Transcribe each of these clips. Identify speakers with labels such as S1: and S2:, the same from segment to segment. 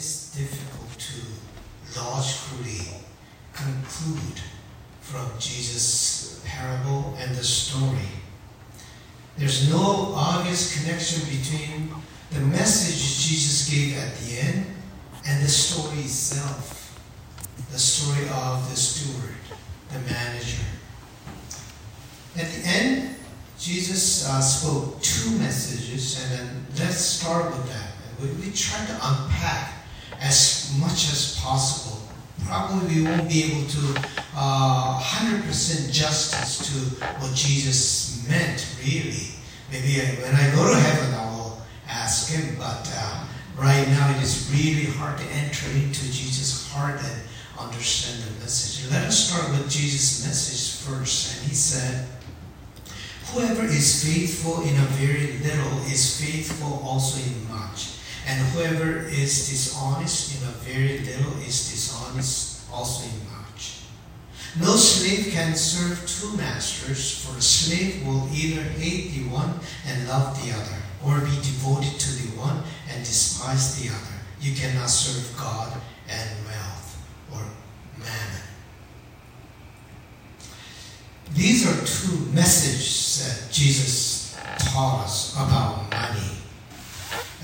S1: it's difficult to logically conclude from Jesus' parable and the story. There's no obvious connection between the message Jesus gave at the end and the story itself. The story of the steward, the manager. At the end, Jesus uh, spoke two messages, and then let's start with that. We, we try to unpack as much as possible. Probably we won't be able to uh, 100% justice to what Jesus meant, really. Maybe I, when I go to heaven, I will ask him, but uh, right now it is really hard to enter into Jesus' heart and understand the message. Let us start with Jesus' message first. And he said, Whoever is faithful in a very little is faithful also in much. And whoever is dishonest in a very little is dishonest also in much. No slave can serve two masters, for a slave will either hate the one and love the other, or be devoted to the one and despise the other. You cannot serve God and wealth or mammon. These are two messages that Jesus taught us about.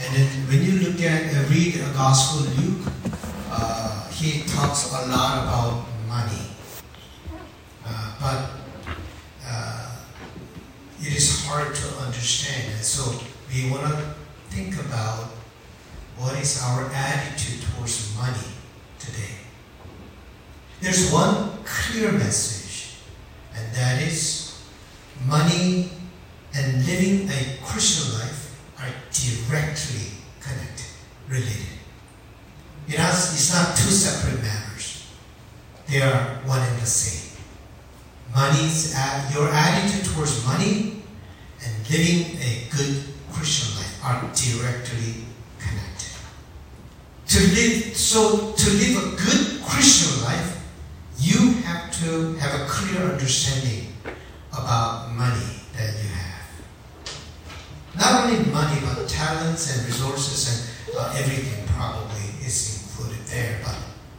S1: And then when you look at uh, read the Gospel Luke, uh, he talks a lot about money. Uh, but uh, it is hard to understand. And so we want to think about what is our attitude towards money today. There's one clear message, and that is money and living a Christian life are directly connected, related. It has, it's not two separate matters. They are one and the same. Money's uh, your attitude towards money and living a good Christian life are directly connected. To live so to live a good Christian life, you have to have a clear understanding about money. Not only money, but talents and resources and uh, everything probably is included there. But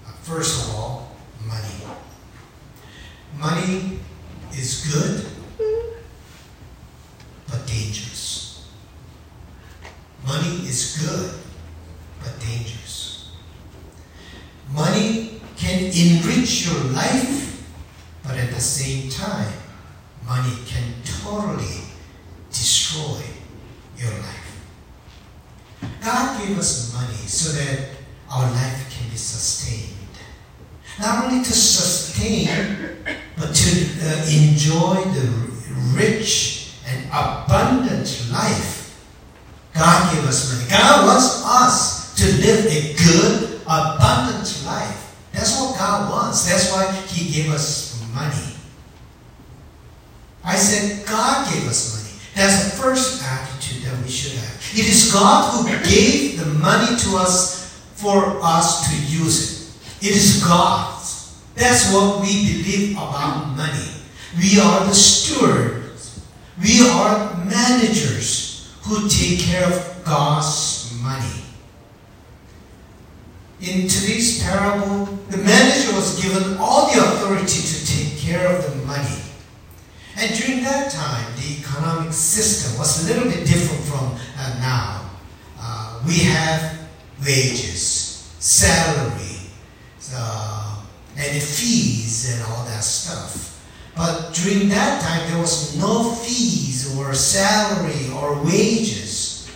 S1: uh, first of all, money. Money is good, but dangerous. Money is good, but dangerous. Money can enrich your life, but at the same time, money can totally destroy your life. God gave us money so that our life can be sustained. Not only to sustain, but to uh, enjoy the rich and abundant life. God gave us money. God wants us to live a good, abundant life. That's what God wants. That's why He gave us money. I said, God gave us money. That's the first attitude that we should have. It is God who gave the money to us for us to use it. It is God's. That's what we believe about money. We are the stewards. We are managers who take care of God's money. In today's parable, the manager was given all the authority to take care of the money. And during that time, the economic system was a little bit different from uh, now. Uh, we have wages, salary, uh, and fees and all that stuff. But during that time, there was no fees or salary or wages.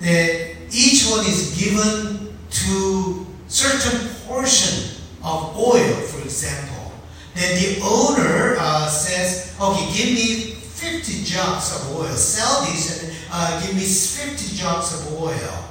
S1: That each one is given to certain portion of oil, for example. Then the owner uh, says, okay, give me 50 jugs of oil. Sell these and uh, give me 50 jugs of oil.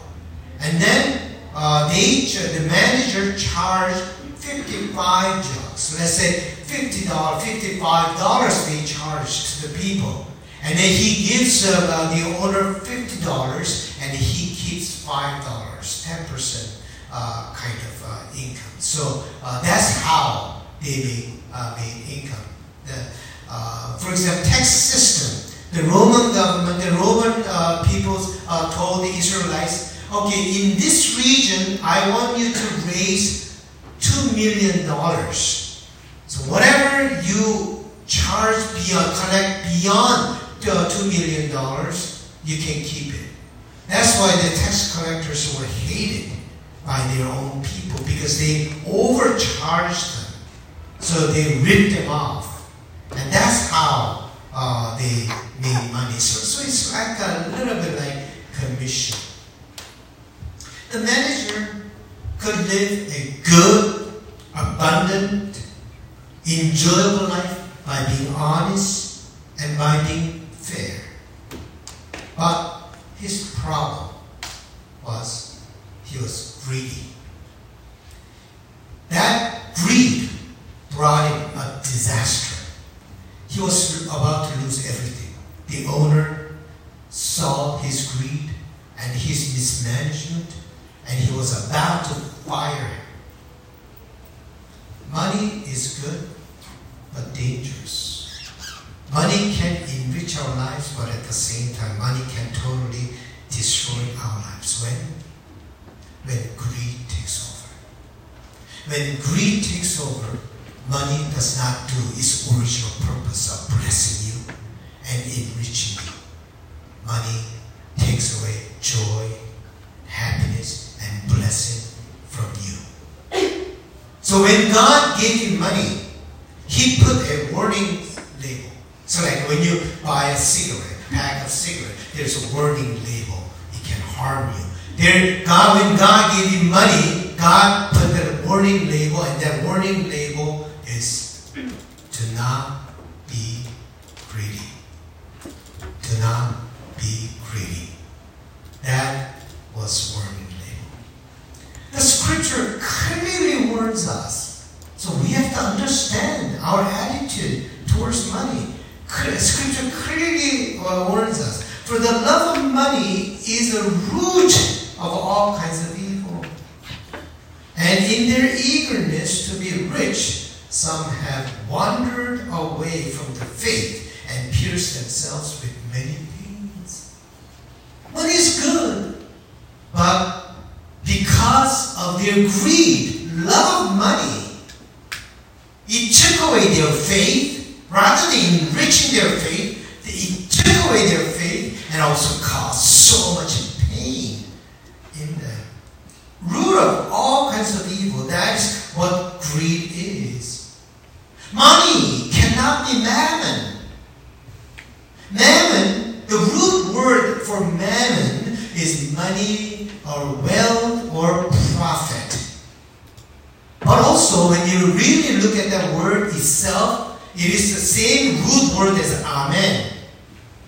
S1: And then uh, they, the manager charged 55 jugs. Let's say $50, $55 they charge to the people. And then he gives uh, the owner $50 and he keeps $5, 10% uh, kind of uh, income. So uh, that's how they make, uh, make income. The, uh, for example, tax system. The Roman government, the Roman peoples told the Israelites, okay, in this region, I want you to raise $2 million. So whatever you charge beyond, collect beyond the $2 million, you can keep it. That's why the tax collectors were hated by their own people because they overcharged them. So they ripped them off. And that's how uh, they made money. So, so it's like a little bit like commission. The manager could live a good, abundant, enjoyable life by being honest and by being fair. But his problem was he was greedy. That greed brought him a disaster. He was about to lose everything. The owner saw his greed and his mismanagement, and he was about to fire him. Money is good, but dangerous. Money can enrich our lives, but at the same time, money can totally destroy our lives. When? When greed takes over. When greed takes over, money does not do its original purpose of blessing you and enriching you. Money takes away joy, happiness, and blessing from you. So when God gave you money, He put a warning label. So like when you buy a cigarette, pack of cigarette, there's a warning label. It can harm you. There, God, when God gave you money, God put that warning label, and that warning label is to not be greedy. Do not be greedy. That was warning label. The scripture clearly warns us. So we have to understand our attitude towards money. Scripture clearly warns us. For the love of money is a root of all kinds of evil. And in their rich, some have wandered away from the faith and pierced themselves with many pains. Money is good, but because of their greed, love of money, it took away their faith. Rather than enriching their faith, it took away their faith and also caused so much pain in them. Root of all kinds of evil. That's what greed is. Money cannot be mammon. Mammon, the root word for mammon is money or wealth or profit. But also, when you really look at that word itself, it is the same root word as amen.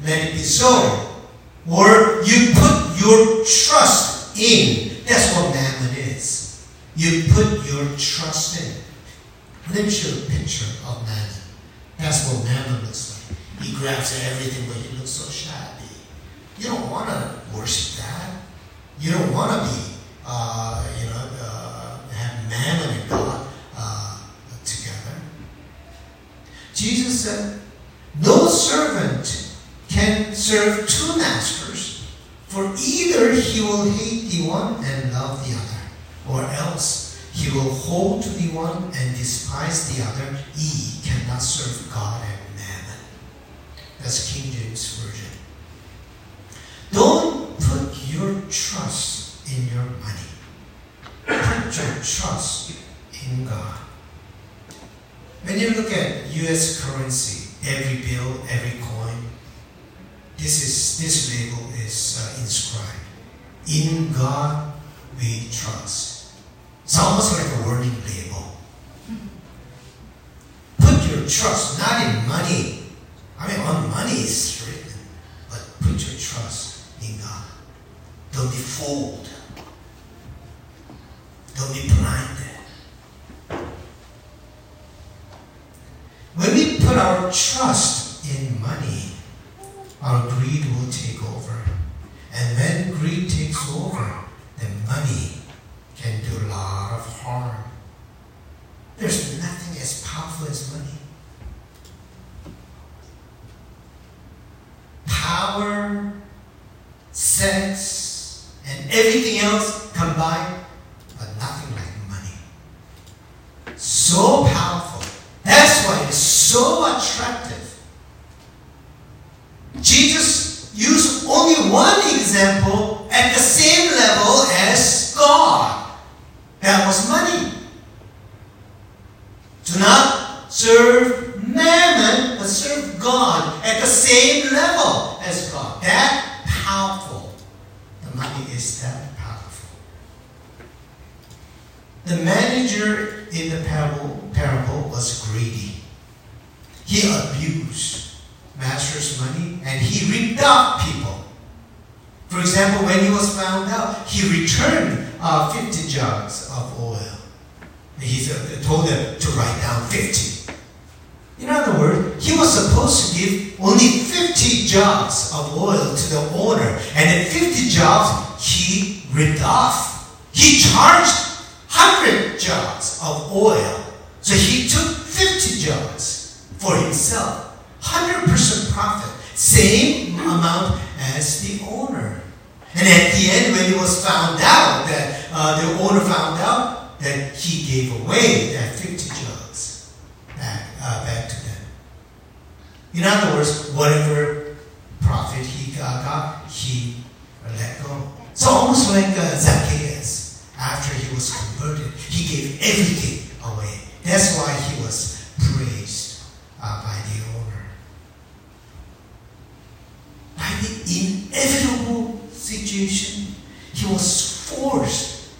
S1: Let it be so. Or you put your trust in. That's what mammon is. You put your trust in. Let me show you a picture of mammon. That's what mammon looks like. He grabs everything, but he looks so shabby. You don't want to worship that. You don't want to be, uh, you know, uh, have mammon and God uh, together. Jesus said, No servant can serve two masters, for either he will hate the one and love the other, or else he will hold to the one and despise the other. Ye cannot serve God and mammon. That's King James Version. Don't put your trust in your money. Put your trust in God. When you look at U.S. currency, every bill, every coin, this is this label is uh, inscribed. In God we trust. It's almost like a warning label. Put your trust not in money. I mean, on money is written, but put your trust in God. Don't be fooled. Don't be blinded. When we put our trust in money, our greed will take over. And when greed takes over, then money buy, but nothing like money. So powerful. That's why it's so attractive. Jesus used only one example at the same level as God. That was money. Do not serve mammon, but serve God at the same level as God. That manager in the parable, parable was greedy. He abused master's money and he ripped off people. For example, when he was found out, he returned uh, 50 jugs of oil. He told them to write down 50. In other words, he was supposed to give only 50 jugs of oil to the owner, and then 50 jugs he ripped off. He charged 100 jugs of oil, so he took 50 jugs for himself. 100% profit, same amount as the owner. And at the end, when it was found out that uh, the owner found out that he gave away that 50 jugs back, uh, back to them. In other words, whatever profit he got, he let go. So almost like uh, Zacchaeus, after he was converted, he gave everything away. That's why he was praised uh, by the owner. By the inevitable situation, he was forced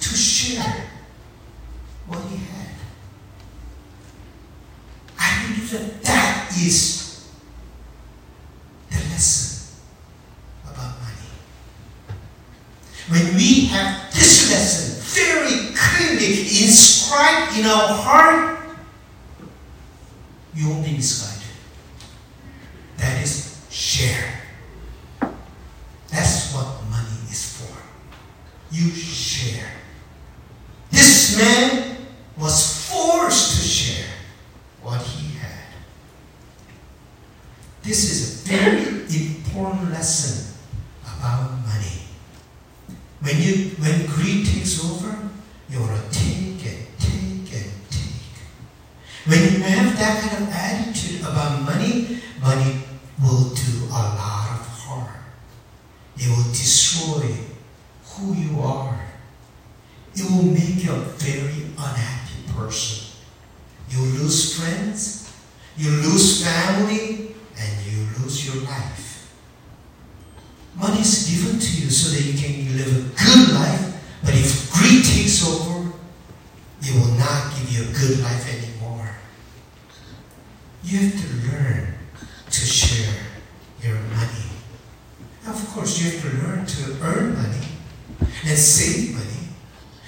S1: to share what he had. I believe that that is the lesson about money. When we have this lesson very clearly inscribed in our heart, you won't be misguided. That is share. That's what money is for. You share. This man was forced to share what he had. This is a very important lesson about money. When you when greed takes over, you want to take and take and take. When you have that kind of attitude about money, money will do a lot of harm. It will destroy who you are. It will make you a very unhappy person. You lose friends, you lose family, and you lose your life. Money is given to you so that you can live a good life, but if greed takes over, it will not give you a good life anymore. You have to learn to share your money. Of course, you have to learn to earn money and save money.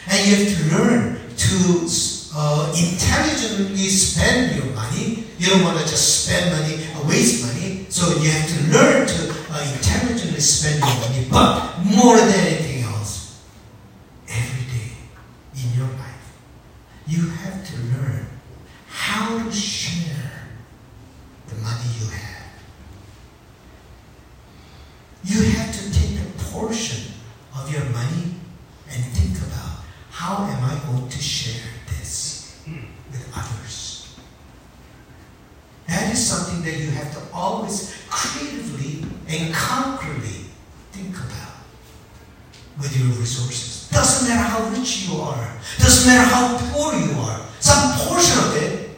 S1: And you have to learn to uh, intelligently spend your money. You don't want to just spend money, uh, waste money. So you have to learn to uh, intelligently spend your money. But more than anything else, every day in your life, you have to learn how to share the money you have. You have to take a portion of your money and think about how am I going to share this with others? That is something that you have to always creatively and concretely think about with your resources. Doesn't matter how rich you are, doesn't matter how poor you are, some portion of it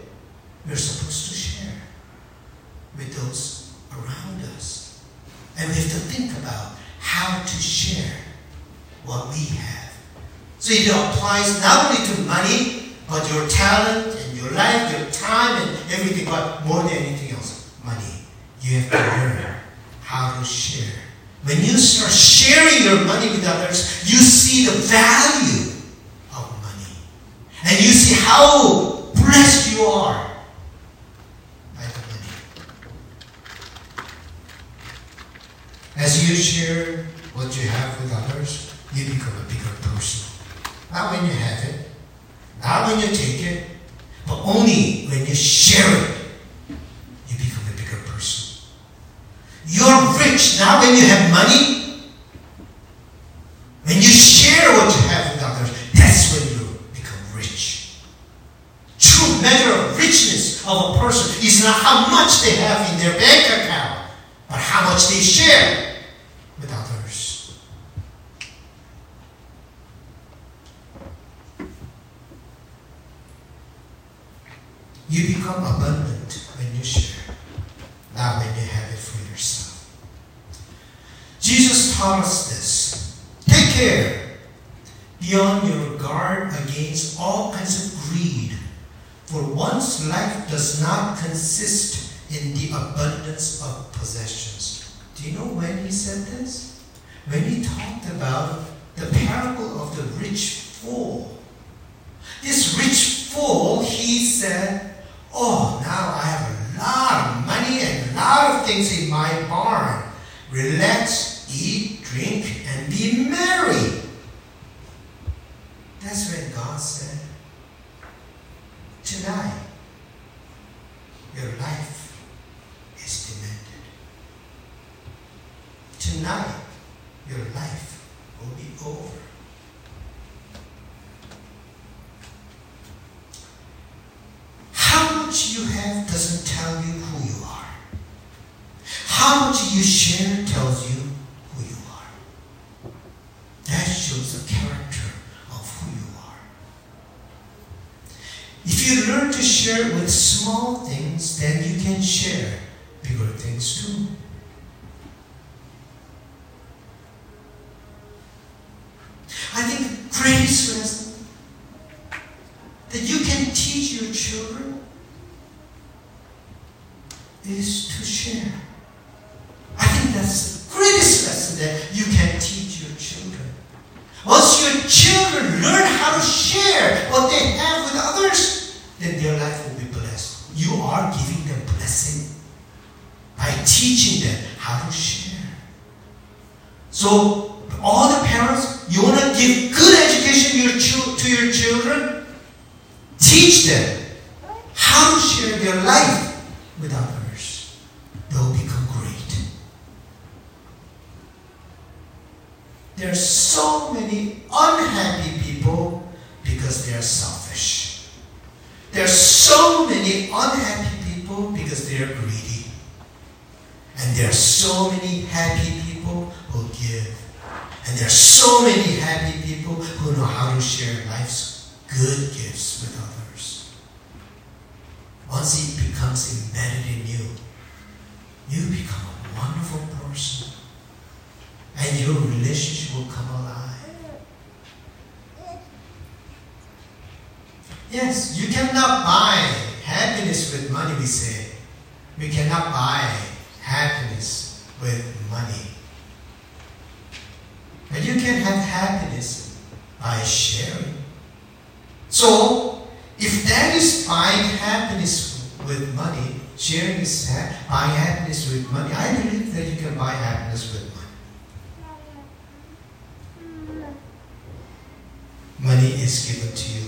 S1: we're supposed to share with those around us. And we have to think about how to share what we have. So it applies not only to money, but your talent and your life, your time and everything, but more than anything else, money. You have to learn how to share. When you start sharing your money with others, you see the value. And you see how blessed you are by the money. As you share what you have with others, you become a bigger person. Not when you have it, not when you take it, but only when you share it, you become a bigger person. You're rich not when you have money. When you share what you have with others, that's when you become rich. True measure of richness of a person is not how much they have in their bank account, but how much they share with others. You become abundant when you share, not when you have it for yourself. Jesus taught us this. Take care. Be on your guard against all kinds of greed, for one's life does not consist in the abundance of possessions. Do you know when he said this? When he talked about the parable of the rich fool. This rich fool, he said, Oh, now I have a lot of money and a lot of things in my barn. Relax, eat, drink, and be merry. That's when God said, Tonight, your life is demanded. Tonight, your life will be over. How much you have doesn't tell you who you are. How much you share tells you who you are. That shows the character of who you are. If you learn to share with small things, then you can share bigger things too. I think the greatest lesson that you can teach your children is to share. I think that's the greatest lesson that you can teach your children. Once your children learn how to share what they have with others, then their life will be blessed. You are giving them blessing by teaching them how to share. So, all the parents, you want to give good education to your children? Teach them how to share their life with others. They'll become great. There are so many unhappy people because they are selfish. There are so many unhappy people because they are greedy. And there are so many happy people who give. And there are so many happy people who know how to share life's good gifts with others. Once it becomes embedded in you, you become a wonderful person. And your relationship will come alive. Yes, you cannot buy happiness with money, we say. We cannot buy happiness with money. But you can have happiness by sharing. So, if that is buying happiness with money, sharing is ha- buying happiness with money, I believe that you can buy happiness with money. Money is given to you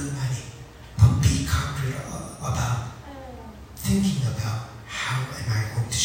S1: money, but be concrete about thinking about how am I going to